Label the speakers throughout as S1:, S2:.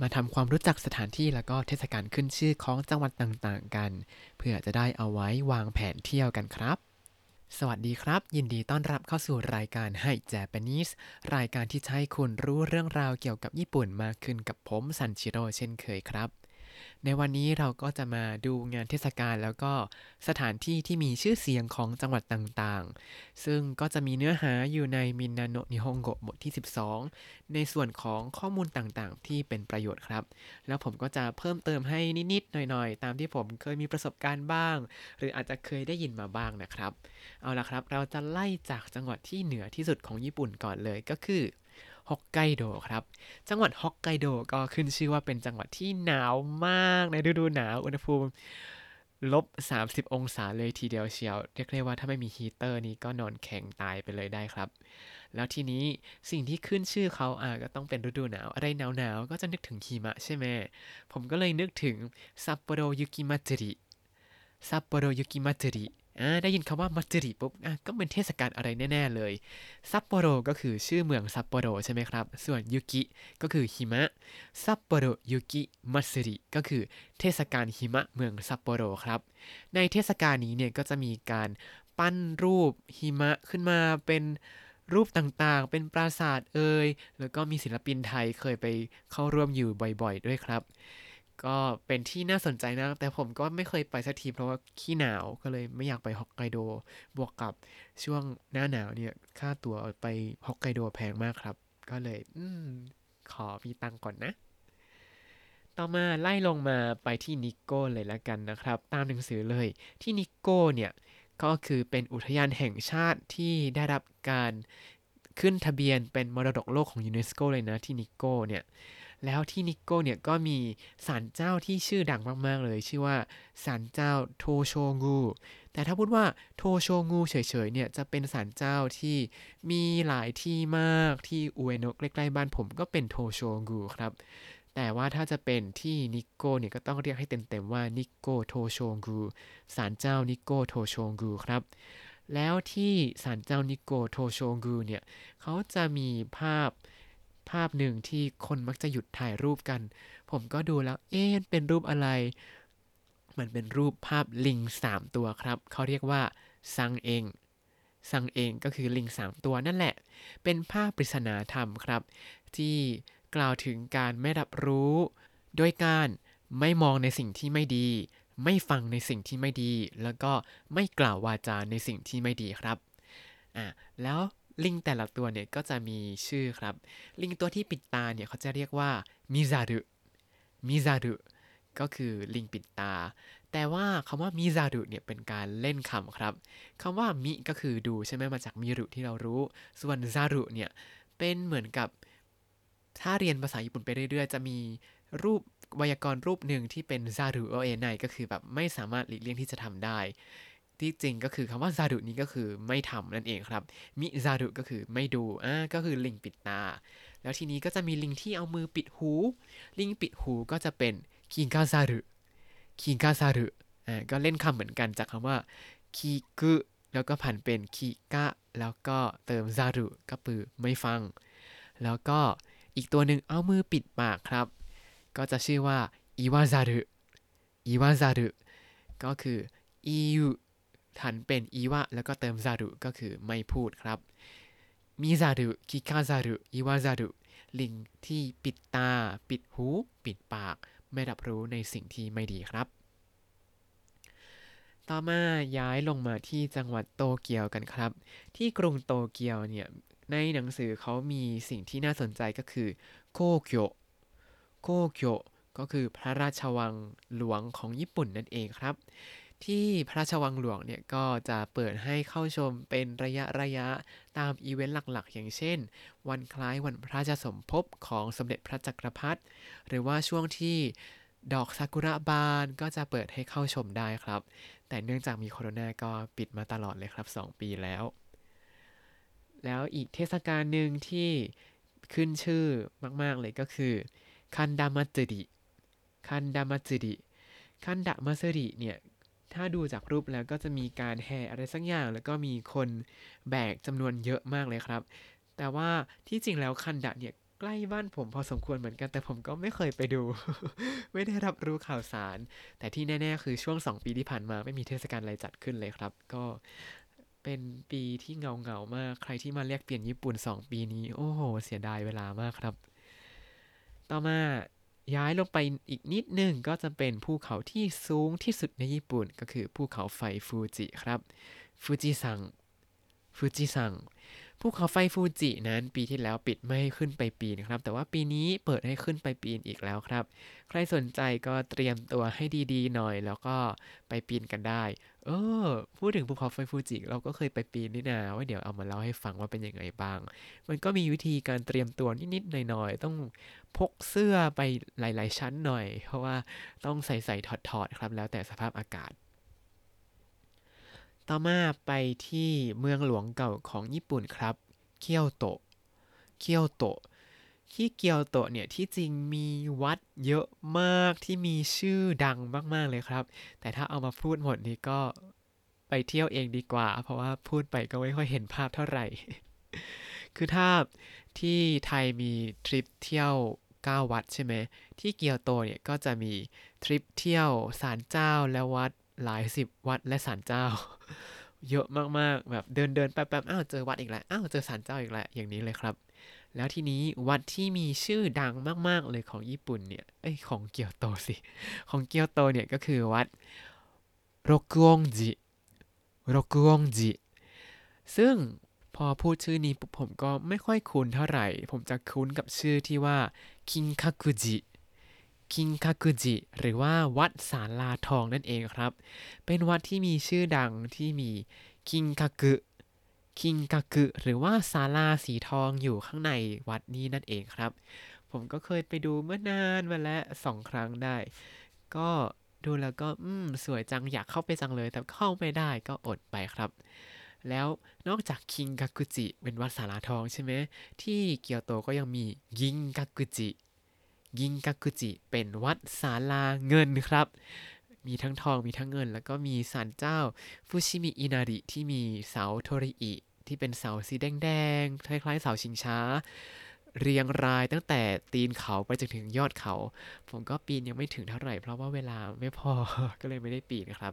S1: มาทำความรู้จักสถานที่แล้วก็เทศกาลขึ้นชื่อของจังหวัดต่างๆ กัน เพื่อจะได้เอาไว้วางแผนเที่ยวกันครับ สวัสดีครับ ยินดีต้อนรับเข้าสู่รายการให้แจแปนิสรายการที่ใช้คุณรู้เรื่องราวเกี่ยวกับญี่ปุ่นมากขึ้นกับผมซันชิโร่เช่นเคยครับ ในวันนี้เราก็จะมาดูงานเทศกาลแล้วก็สถานที่ที่มีชื่อเสียงของจังหวัดต่างๆ ซึ่งก็จะมีเนื้อหาอยู่ในมินนาโนนิฮงโกบทที่ 12 ในส่วนของข้อมูลต่างๆ ที่เป็นประโยชน์ครับ แล้วผมก็จะเพิ่มเติมให้นิดๆ หน่อยๆ ตามที่ผมเคยมีประสบการณ์บ้าง หรืออาจจะเคยได้ยินมาบ้างนะครับ เอาละครับ เราจะไล่จากจังหวัดที่เหนือที่สุดของญี่ปุ่นก่อนเลยก็คือ ฮอกไกโดครับ จังหวัดฮอกไกโดก็ขึ้นชื่อว่าเป็นจังหวัดที่หนาวมากในฤดูหนาวอุณหภูมิลบ 30 องศาเลยทีเดียวเชียว เรียกได้ว่าถ้าไม่มีฮีเตอร์นี้ก็นอนแข็งตายไปเลยได้ครับ แล้วทีนี้สิ่งที่ขึ้นชื่อเขาอะก็ต้องเป็นฤดูหนาว อะไรหนาวๆ ก็จะนึกถึงหิมะใช่ไหม ผมก็เลยนึกถึงซัปโปโรยุกิมัตสึริซัปโปโรยุกิมัตสึริ ได้ยินคำว่ามัตสึริปุ๊บก็เป็นเทศกาลอะไรแน่ ๆ เลย ซัปโปโรก็คือชื่อเมืองซัปโปโรใช่ไหมครับ ส่วนยุกิก็คือหิมะ ซัปโปโรยุกิมัตสึริก็คือเทศกาลหิมะเมืองซัปโปโรครับ ในเทศกาลนี้เนี่ยก็จะมีการปั้นรูปหิมะขึ้นมาเป็นรูปต่างๆ เป็นปราสาทเอ่ย แล้วก็มีศิลปินไทยเคยไปเข้าร่วมอยู่บ่อยๆ ด้วยครับ ก็เป็นที่น่าสนใจนะ แต่ผมก็ไม่เคยไปสักทีเพราะว่าขี้หนาวก็เลยไม่อยากไปฮอกไกโด บวกกับช่วงหน้าหนาวเนี่ย ค่าตั๋วไปฮอกไกโดแพงมากครับ ก็เลย อืม ขอมีตังก่อนนะ ต่อมาไล่ลงมาไปที่นิโก้เลยละกันนะครับ ตามหนังสือเลย ที่นิโก้เนี่ย ก็คือเป็นอุทยานแห่งชาติที่ได้รับการขึ้นทะเบียนเป็นมรดกโลกของยูเนสโกเลยนะที่นิโก้เนี่ย แล้วที่นิโก้เนี่ยก็มีศาลเจ้าที่ชื่อดังมาก ๆ เลย ชื่อว่าศาลเจ้าโทโชงู แต่ถ้าพูดว่าโทโชงูเฉย ๆ เนี่ย จะเป็นศาลเจ้าที่มีหลายที่มากที่อุเอโนะใกล้ ๆ บ้านผมก็เป็นโทโชงูครับ แต่ว่าถ้าจะเป็นที่นิโก้เนี่ยก็ต้องเรียกให้เต็ม ๆ ว่านิโก้โทโชงูศาลเจ้านิโก้โทโชงูครับแล้วที่ศาลเจ้านิโกโทโชงูเนี่ยเขาจะมีภาพ ภาพหนึ่งที่คนมักจะหยุดถ่ายรูปกัน ผมก็ดูแล้ว เอ๊ะเป็นรูปอะไร มันเป็นรูปภาพลิง 3 ตัวครับ เขาเรียกว่า 三猿 三猿 ก็คือลิง 3 ตัวนั่นแหละ เป็นภาพปริศนาธรรมครับ ที่กล่าวถึงการไม่รับรู้ โดยการไม่มองในสิ่งที่ไม่ดี ไม่ฟังในสิ่งที่ไม่ดี แล้วก็ไม่กล่าววาจาในสิ่งที่ไม่ดีครับอะแล้ว ลิงแต่ละตัวเนี่ยก็จะมีชื่อครับ ลิงตัวที่ปิดตาเนี่ยเขาจะเรียกว่ามิซารุมิซารุก็คือลิงปิดตา แต่ว่าคำว่ามิซารุเนี่ยเป็นการเล่นคำครับคำว่ามิก็คือดูใช่ไหมมาจากมิรุที่เรารู้ ส่วนซารุเนี่ยเป็นเหมือนกับถ้าเรียนภาษาญี่ปุ่นไปเรื่อย ๆ จะมีรูปไวยากรณ์รูปหนึ่งที่เป็นซารุโอเอไนก็คือแบบไม่สามารถหลีกเลี่ยงที่จะทำได้ ที่จริงก็คือคำว่าซารุนี้ก็คือไม่ทำนั่นเองครับ มิซารุก็คือไม่ดูอ่าก็คือลิงปิดตา แล้วทีนี้ก็จะมีลิงที่เอามือปิดหู ลิงปิดหูก็จะเป็นคิงกาซารุคิงกาซารุอ่าก็เล่นคำเหมือนกันจากคำว่าคิกุแล้วก็ผันเป็นคิกะแล้วก็เติมซารุก็คือไม่ฟัง แล้วก็อีกตัวหนึ่งเอามือปิดปากครับ ก็จะชื่อว่าอิวาซารุอิวาซารุก็คืออิว ถันเป็นอีวะแล้วก็เติมซารุก็คือไม่พูดครับมิซารุคิคาซารุอิวาซารุลิงที่ปิดตา ปิดหู ปิดปาก ไม่รับรู้ในสิ่งที่ไม่ดีครับ ต่อมาย้ายลงมาที่จังหวัดโตเกียวกันครับ ที่กรุงโตเกียวเนี่ยในหนังสือเขามีสิ่งที่น่าสนใจก็คือโคเกียวโคเกียวก็คือพระราชวังหลวงของญี่ปุ่นนั่นเองครับ ที่พระราชวังหลวงเนี่ยก็จะเปิดให้เข้าชมเป็นระยะระยะตามอีเวนต์หลักๆ อย่างเช่น วันคล้ายวันพระราชสมภพของสมเด็จพระจักรพรรดิหรือว่าช่วงที่ดอกซากุระบานก็จะเปิดให้เข้าชมได้ครับ แต่เนื่องจากมีโควิดก็ปิดมาตลอดเลยครับ 2 ปีแล้ว แล้วอีกเทศกาลหนึ่งที่ขึ้นชื่อมากๆเลยก็คือ คันดามัตสึริคันดามัตสึริคันดามัตสึริเนี่ย ถ้าดูจากรูปแล้วก็จะมีการแห่อะไรสักอย่าง แล้วก็มีคนแบกจำนวนเยอะมากเลยครับ แต่ว่าที่จริงแล้วคันดะเนี่ยใกล้บ้านผมพอสมควรเหมือนกันแต่ผมก็ไม่เคยไปดู ไม่ได้รับรู้ข่าวสาร แต่ที่แน่ ๆ คือช่วง 2 ปีที่ผ่านมาไม่มีเทศกาลอะไรจัดขึ้นเลยครับ ก็เป็นปีที่เงาเงามากใครที่มาเรียกเปลี่ยนญี่ปุ่น 2 ปีนี้ โอ้โห เสียดายเวลามากครับ ต่อมา ย้ายลงไปอีกนิดนึงก็จะเป็นภูเขาที่สูงที่สุดในญี่ปุ่น ก็คือภูเขาไฟฟูจิครับฟูจิซังฟูจิซังภูเขาไฟฟูจินั้นปีที่แล้วปิดไม่ให้ขึ้นไปปีนครับ แต่ว่าปีนี้เปิดให้ขึ้นไปปีนอีกแล้วครับ ใครสนใจก็เตรียมตัวให้ดีๆ หน่อย แล้วก็ไปปีนกันได้ เออ พูดถึงภูเขาไฟฟูจิเราก็เคยไปปีนนี่นาว่าเดี๋ยวเอามาเล่าให้ฟังว่าเป็นยังไงบ้าง มันก็มีวิธีการเตรียมตัวนิดๆหน่อยๆ ต้องพกเสื้อไปหลาย ๆ ชั้นหน่อย เพราะว่าต้องใส่ใส่ถอดๆ ครับ แล้วแต่สภาพอากาศ ต่อมาไปที่เมืองหลวงเก่าของญี่ปุ่นครับเกียวโตเกียวโต ที่เกียวโตเนี่ยที่จริงมีวัดเยอะมากที่มีชื่อดังมากๆเลยครับ แต่ถ้าเอามาพูดหมดนี้ก็ไปเที่ยวเองดีกว่า เพราะว่าพูดไปก็ไม่ค่อยเห็นภาพเท่าไหร่ คือถ้าที่ไทยมีทริปเที่ยว 9 วัดใช่ไหมที่เกียวโตเนี่ยก็จะมีทริปเที่ยวศาลเจ้าและวัดหลายสิบวัดและศาลเจ้า เยอะมากๆ แบบเดินเดินแป๊บๆอ้าวเจอวัดอีกแล้วอ้าวเจอศาลเจ้าอีกแล้วอย่างนี้เลยครับ แล้วทีนี้วัดที่มีชื่อดังมาก ๆ เลยของญี่ปุ่นเนี่ย เอ้ยของเกียวโตสิ ของเกียวโตเนี่ยก็คือวัดโรกุองจิโรกุองจิ ซึ่งพอพูดชื่อนี้ปุ๊บผมก็ไม่ค่อยคุ้นเท่าไหร่ ผมจะคุ้นกับชื่อที่ว่าคิงคากุจิ คิงคากุจิ หรือว่าวัดสาลาทองนั่นเองครับ เป็นวัดที่มีชื่อดังที่มีคิงคากุ คิงคากุหรือว่าศาลาสีทองอยู่ข้างในวัดนี้นั่นเองครับ ผมก็เคยไปดูเมื่อนานมาแล้วสองครั้งได้ ก็ดูแล้วก็อืมสวยจังอยากเข้าไปจังเลย แต่เข้าไม่ได้ก็อดไปครับ แล้วนอกจากคิงกากุจิเป็นวัดสาราทองใช่ไหมที่เกียวโตก็ยังมียิงกากุจิยิงกากุจิเป็นวัดศาลาเงินครับ มีทั้งทองมีทั้งเงิน แล้วก็มีศาลเจ้าฟูชิมิอินาริที่มีเสาโทริอิ ที่เป็นเสาสีแดงๆคล้ายๆเสาชิงช้า เรียงรายตั้งแต่ตีนเขาไปจนถึงยอดเขา ผมก็ปีนยังไม่ถึงเท่าไหร่ เพราะว่าเวลาไม่พอก็เลยไม่ได้ปีนครับ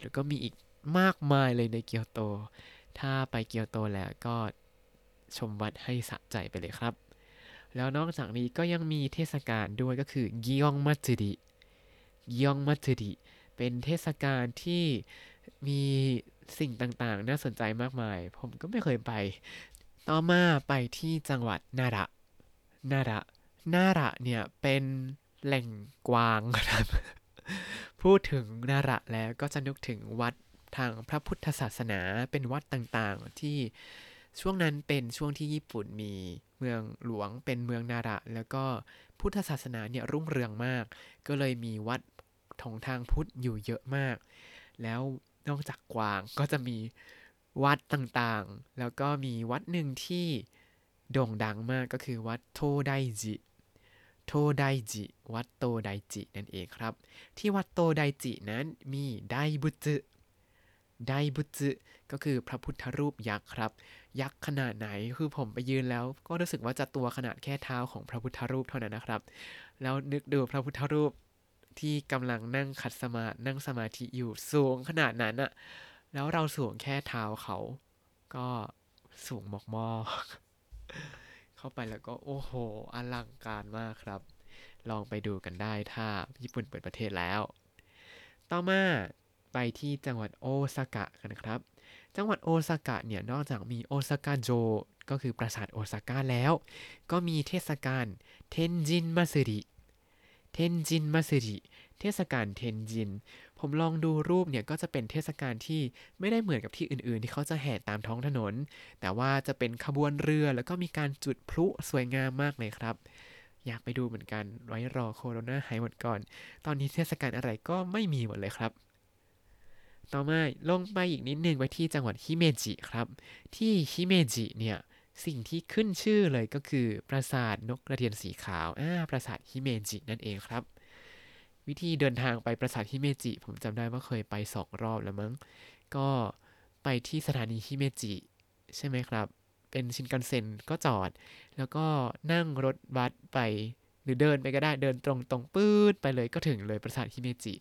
S1: แล้วก็มีอีกมากมายเลยในเกียวโต ถ้าไปเกียวโตแล้วก็ชมวัดให้สะใจไปเลยครับ แล้วนอกจากนี้ก็ยังมีเทศกาลด้วยก็คือกิยองมัตจิกิยองมัตจิ เป็นเทศกาลที่มีสิ่งต่างๆ น่าสนใจมากมาย ผมก็ไม่เคยไป ต่อมาไปที่จังหวัดนาระนาระนาระเนี่ยเป็นแหล่งกวางครับพูดถึงนาระแล้วก็จะนึกถึงวัดทางพระพุทธศาสนาเป็นวัดต่างๆ ที่ช่วงนั้นเป็นช่วงที่ญี่ปุ่นมีเมืองหลวงเป็นเมืองนาระ แล้วก็พุทธศาสนาเนี่ยรุ่งเรืองมาก ก็เลยมีวัด ของทางพุทธอยู่เยอะมาก แล้วนอกจากกวางก็จะมีวัดต่างๆ แล้วก็มีวัดหนึ่งที่โด่งดังมากก็คือวัดโทไดจิ โทไดจิ วัดโตไดจินั่นเองครับ ที่วัดโตไดจินั้นมีไดบุจึไดบุจึก็คือพระพุทธรูปยักษ์ครับ ยักษ์ขนาดไหนคือผมไปยืนแล้ว ก็รู้สึกว่าจะตัวขนาดแค่เท้าของพระพุทธรูปเท่านั้นนะครับ แล้วนึกดูพระพุทธรูป ที่กำลังนั่งขัดสมาธินั่งสมาธิอยู่สูงขนาดนั้นอะแล้วเราสูงแค่เท้าเขา ก็สูงมากๆเข้าไปแล้วก็โอ้โหอลังการมากครับ ลองไปดูกันได้ถ้าญี่ปุ่นเปิดประเทศแล้ว ต่อมาไปที่จังหวัดโอซากะกันครับ จังหวัดโอซากะเนี่ยนอกจากมีโอซากะโจก็คือปราสาทโอซาก้าแล้ว ก็มีเทศกาลเทนจินมาสึริ เทนจินมาสึริเทศกาลเทนจิน ผมลองดูรูปเนี่ยก็จะเป็นเทศกาลที่ไม่ได้เหมือนกับที่อื่นๆ ที่เขาจะแห่ตามท้องถนน แต่ว่าจะเป็นขบวนเรือแล้วก็มีการจุดพลุสวยงามมากเลยครับ อยากไปดูเหมือนกันไว้รอโคโรนาหายหมดก่อน ตอนนี้เทศกาลอะไรก็ไม่มีหมดเลยครับ ต่อมาลงไปอีกนิดนึงไปที่จังหวัดฮิเมจิครับ ที่ฮิเมจิเนี่ย สิ่งที่ขึ้นชื่อเลยก็คือปราสาทนกกระเรียนสีขาวอ่าปราสาทฮิเมจินั่นเองครับ วิธีเดินทางไปปราสาทฮิเมจิ ผมจำได้ว่าเคยไปสองรอบแล้วมั้ง ก็ไปที่สถานีฮิเมจิ ใช่ไหมครับ เป็นชินคันเซ็นก็จอด แล้วก็นั่งรถบัสไปหรือเดินไปก็ได้เดินตรงตรงปื้ดไปเลยก็ถึงเลยปราสาทฮิเมจิ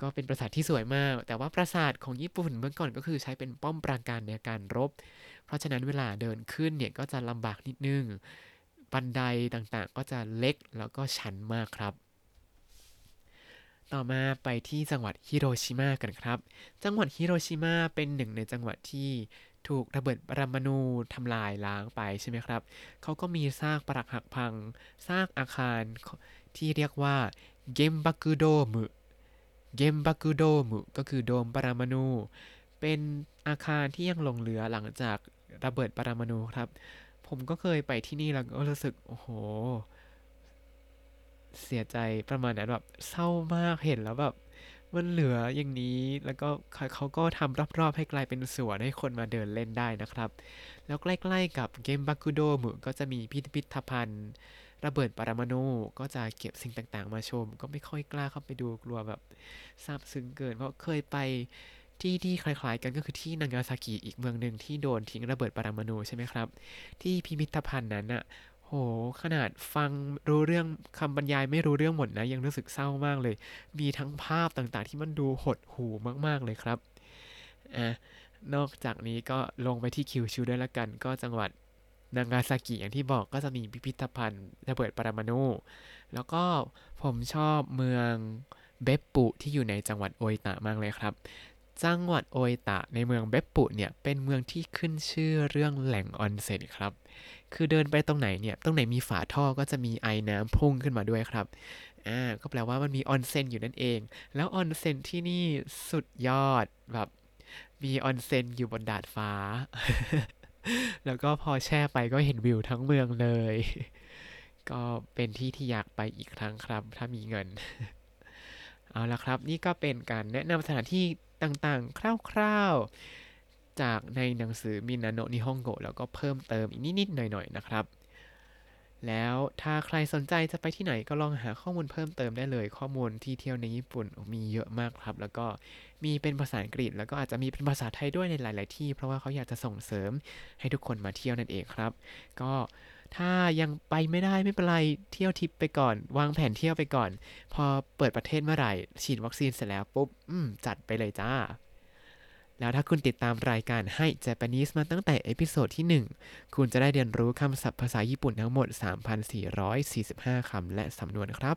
S1: ก็เป็นปราสาทที่สวยมาก แต่ว่าปราสาทของญี่ปุ่นเมื่อก่อนก็คือใช้เป็นป้อมปราการในการรบ เพราะฉะนั้นเวลาเดินขึ้นเนี่ยก็จะลำบากนิดนึง บันไดต่างๆก็จะเล็กแล้วก็ชันมากครับ ต่อมาไปที่จังหวัดฮิโรชิมากันครับ จังหวัดฮิโรชิมาเป็นหนึ่งในจังหวัดที่ถูกระเบิดปรมาณูทำลายล้างไปใช่ไหมครับ เขาก็มีซากปรักหักพัง ซากอาคารที่เรียกว่าเกมบักุโดมุเกมบักุโดมุก็คือโดมปรมาณูเป็นอาคารที่ยังหลงเหลือหลังจาก ระเบิดปรมาณูครับ ผมก็เคยไปที่นี่แล้วก็รู้สึก โอ้โห เสียใจประมาณนั้นแบบเศร้ามากเห็นแล้วแบบมันเหลืออย่างนี้แล้วก็เขาก็ทำรอบๆ ให้กลายเป็นสวนให้คนมาเดินเล่นได้นะครับ แล้วใกล้ๆกับเกมบักุโดมุก็จะมีพิพิธภัณฑ์ระเบิดปรมาณูก็จะเก็บสิ่งต่างๆ มาชม ก็ไม่ค่อยกล้าเข้าไปดูกลัวแบบซาบซึ้งเกิน เพราะเคยไป ที่ที่คล้ายๆกันก็คือที่นางาซากิอีกเมืองหนึ่งที่โดนทิ้งระเบิดปรมาณูใช่ไหมครับ ที่พิพิธภัณฑ์นั้นอะโห ขนาดฟังรู้เรื่องคำบรรยายไม่รู้เรื่องหมดนะ ยังรู้สึกเศร้ามากเลย มีทั้งภาพต่างๆ ที่มันดูหดหูมากๆเลยครับอะนอกจากนี้ก็ลงไปที่คิวชูด้วยละกัน ก็จังหวัดนางาซากิอย่างที่บอกก็จะมีพิพิธภัณฑ์ระเบิดปรมาณูแล้วก็ผมชอบเมืองเบปปุที่อยู่ในจังหวัดโออิตะมากเลยครับ จังหวัดโออิตะในเมืองเบปปุเนี่ยเป็นเมืองที่ขึ้นชื่อเรื่องแหล่งออนเซ็นครับ คือเดินไปตรงไหนเนี่ยตรงไหนมีฝาท่อก็จะมีไอ้น้ำพุ่งขึ้นมาด้วยครับอ่าก็แปลว่ามันมีออนเซ็นอยู่นั่นเอง แล้วออนเซ็นที่นี่สุดยอดแบบมีออนเซ็นอยู่บนดาดฟ้า แล้วก็พอแช่ไปก็เห็นวิวทั้งเมืองเลย ก็เป็นที่ที่อยากไปอีกครั้งครับ ถ้ามีเงิน เอาละครับ นี่ก็เป็นการแนะนำสถานที่ ต่างๆ คร่าวๆ จากในหนังสือみんなの日本語แล้วก็เพิ่มเติมอีกนิดๆหน่อยๆนะครับ แล้วถ้าใครสนใจจะไปที่ไหนก็ลองหาข้อมูลเพิ่มเติมได้เลย ข้อมูลที่เที่ยวในญี่ปุ่นมีเยอะมากครับ แล้วก็มีเป็นภาษาอังกฤษ แล้วก็อาจจะมีเป็นภาษาไทยด้วยในหลาย ๆ ที่ เพราะว่าเขาอยากจะส่งเสริมให้ทุกคนมาเที่ยวนั่นเองครับ ก็ ถ้ายังไปไม่ได้ไม่เป็นไรเที่ยวทิพย์ไปก่อน วางแผนเที่ยวไปก่อน พอเปิดประเทศเมื่อไหร่ ฉีดวัคซีนเสร็จแล้วปุ๊บจัดไปเลยจ้า แล้วถ้าคุณติดตามรายการให้ Japanese มาตั้งแต่ episode ที่ 1 คุณจะได้เรียนรู้คำศัพท์ภาษาญี่ปุ่นทั้งหมด 3,445 คำและสำนวนครับ